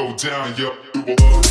go down. Do a love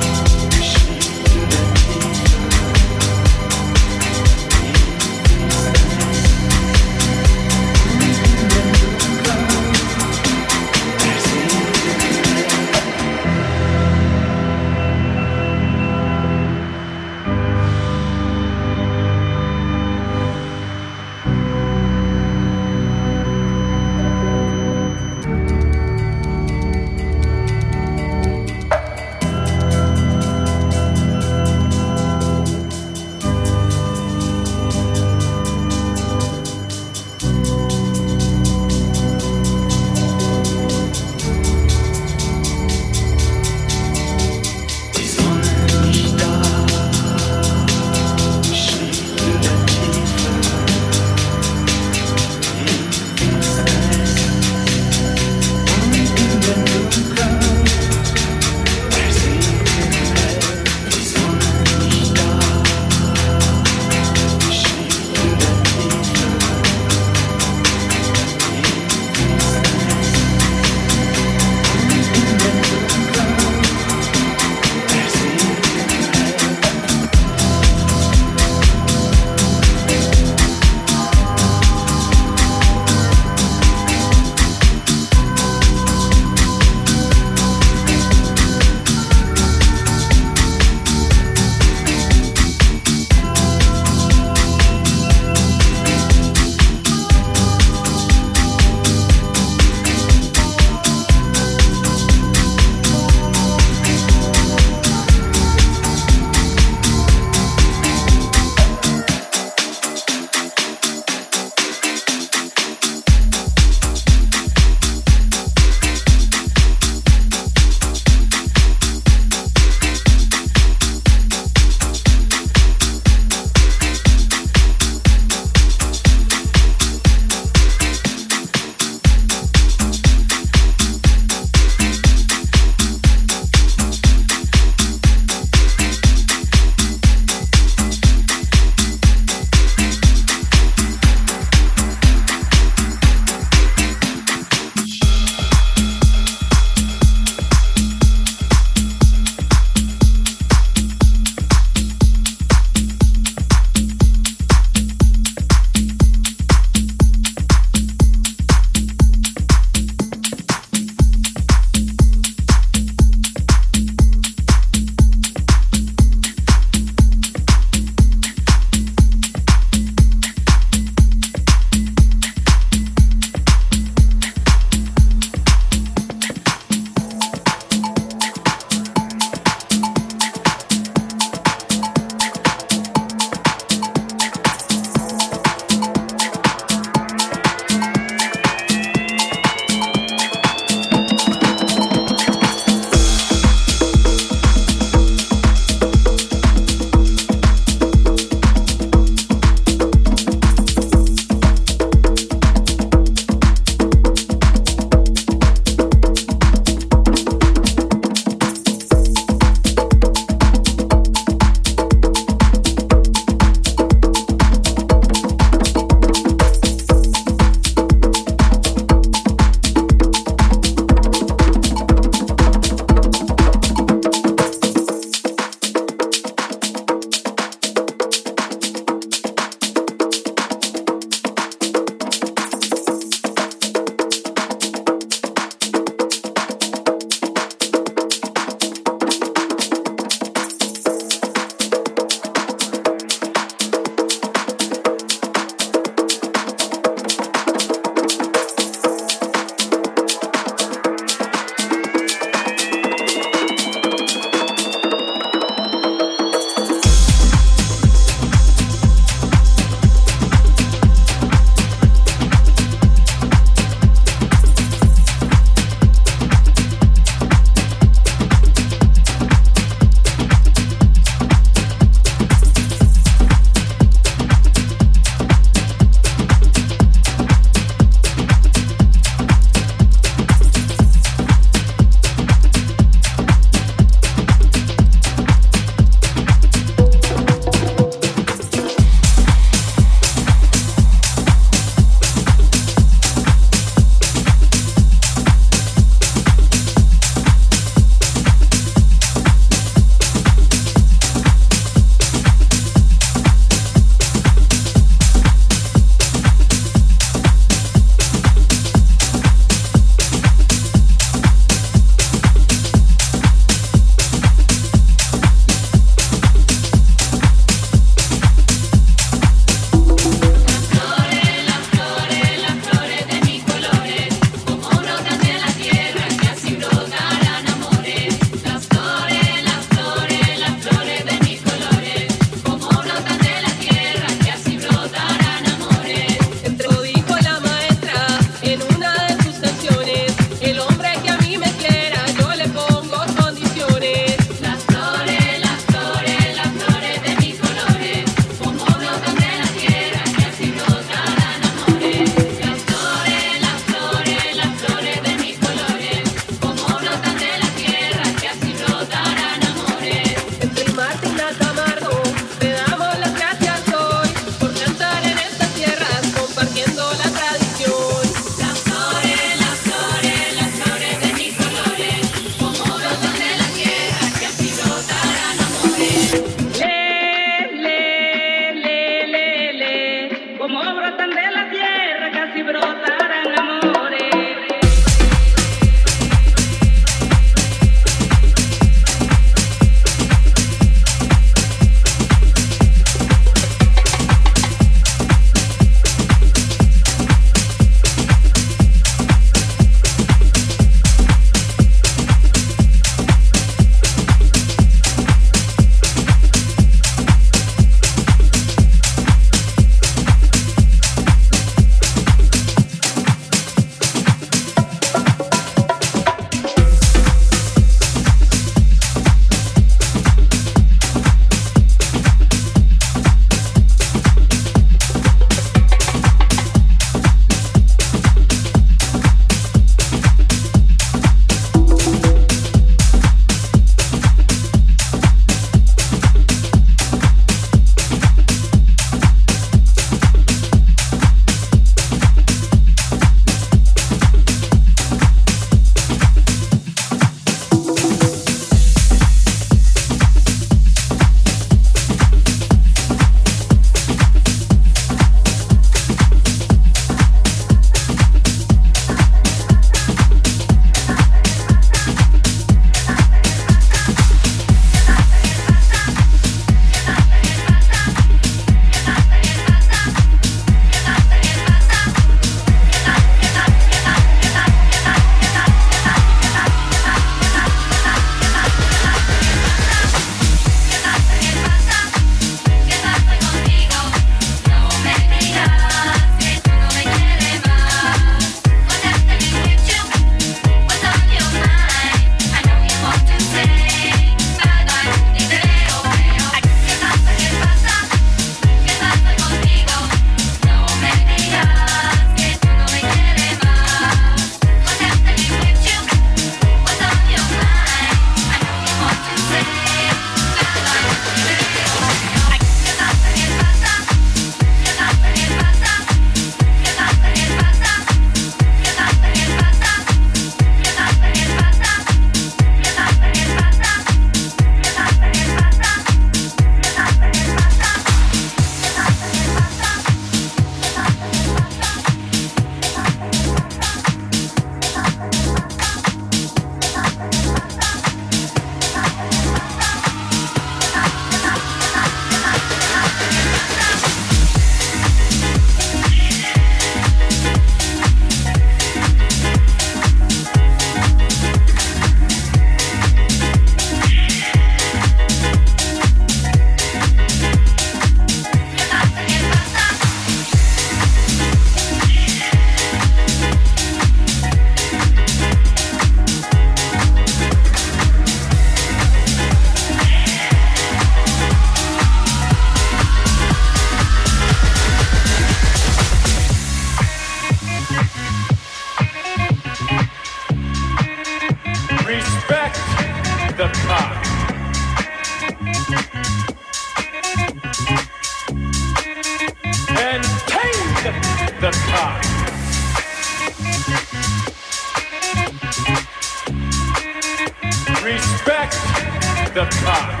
the cock.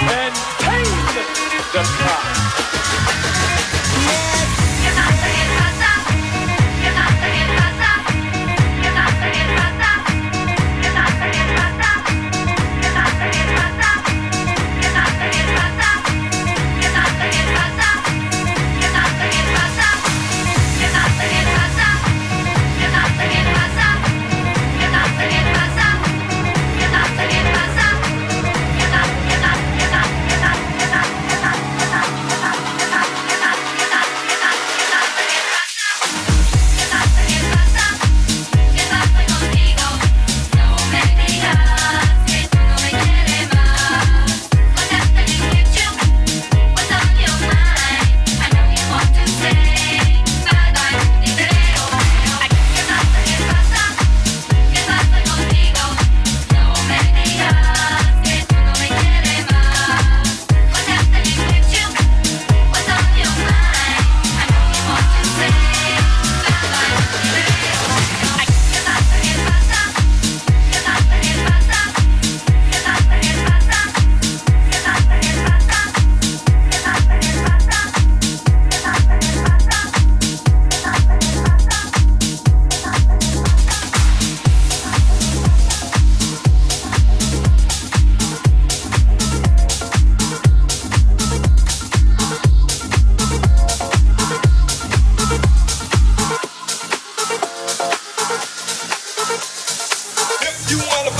Maintain the cock. If you wanna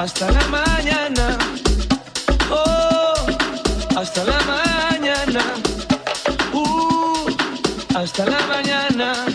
hasta la mañana. Oh, hasta la mañana. Uh, hasta la mañana.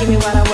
Give me what I want.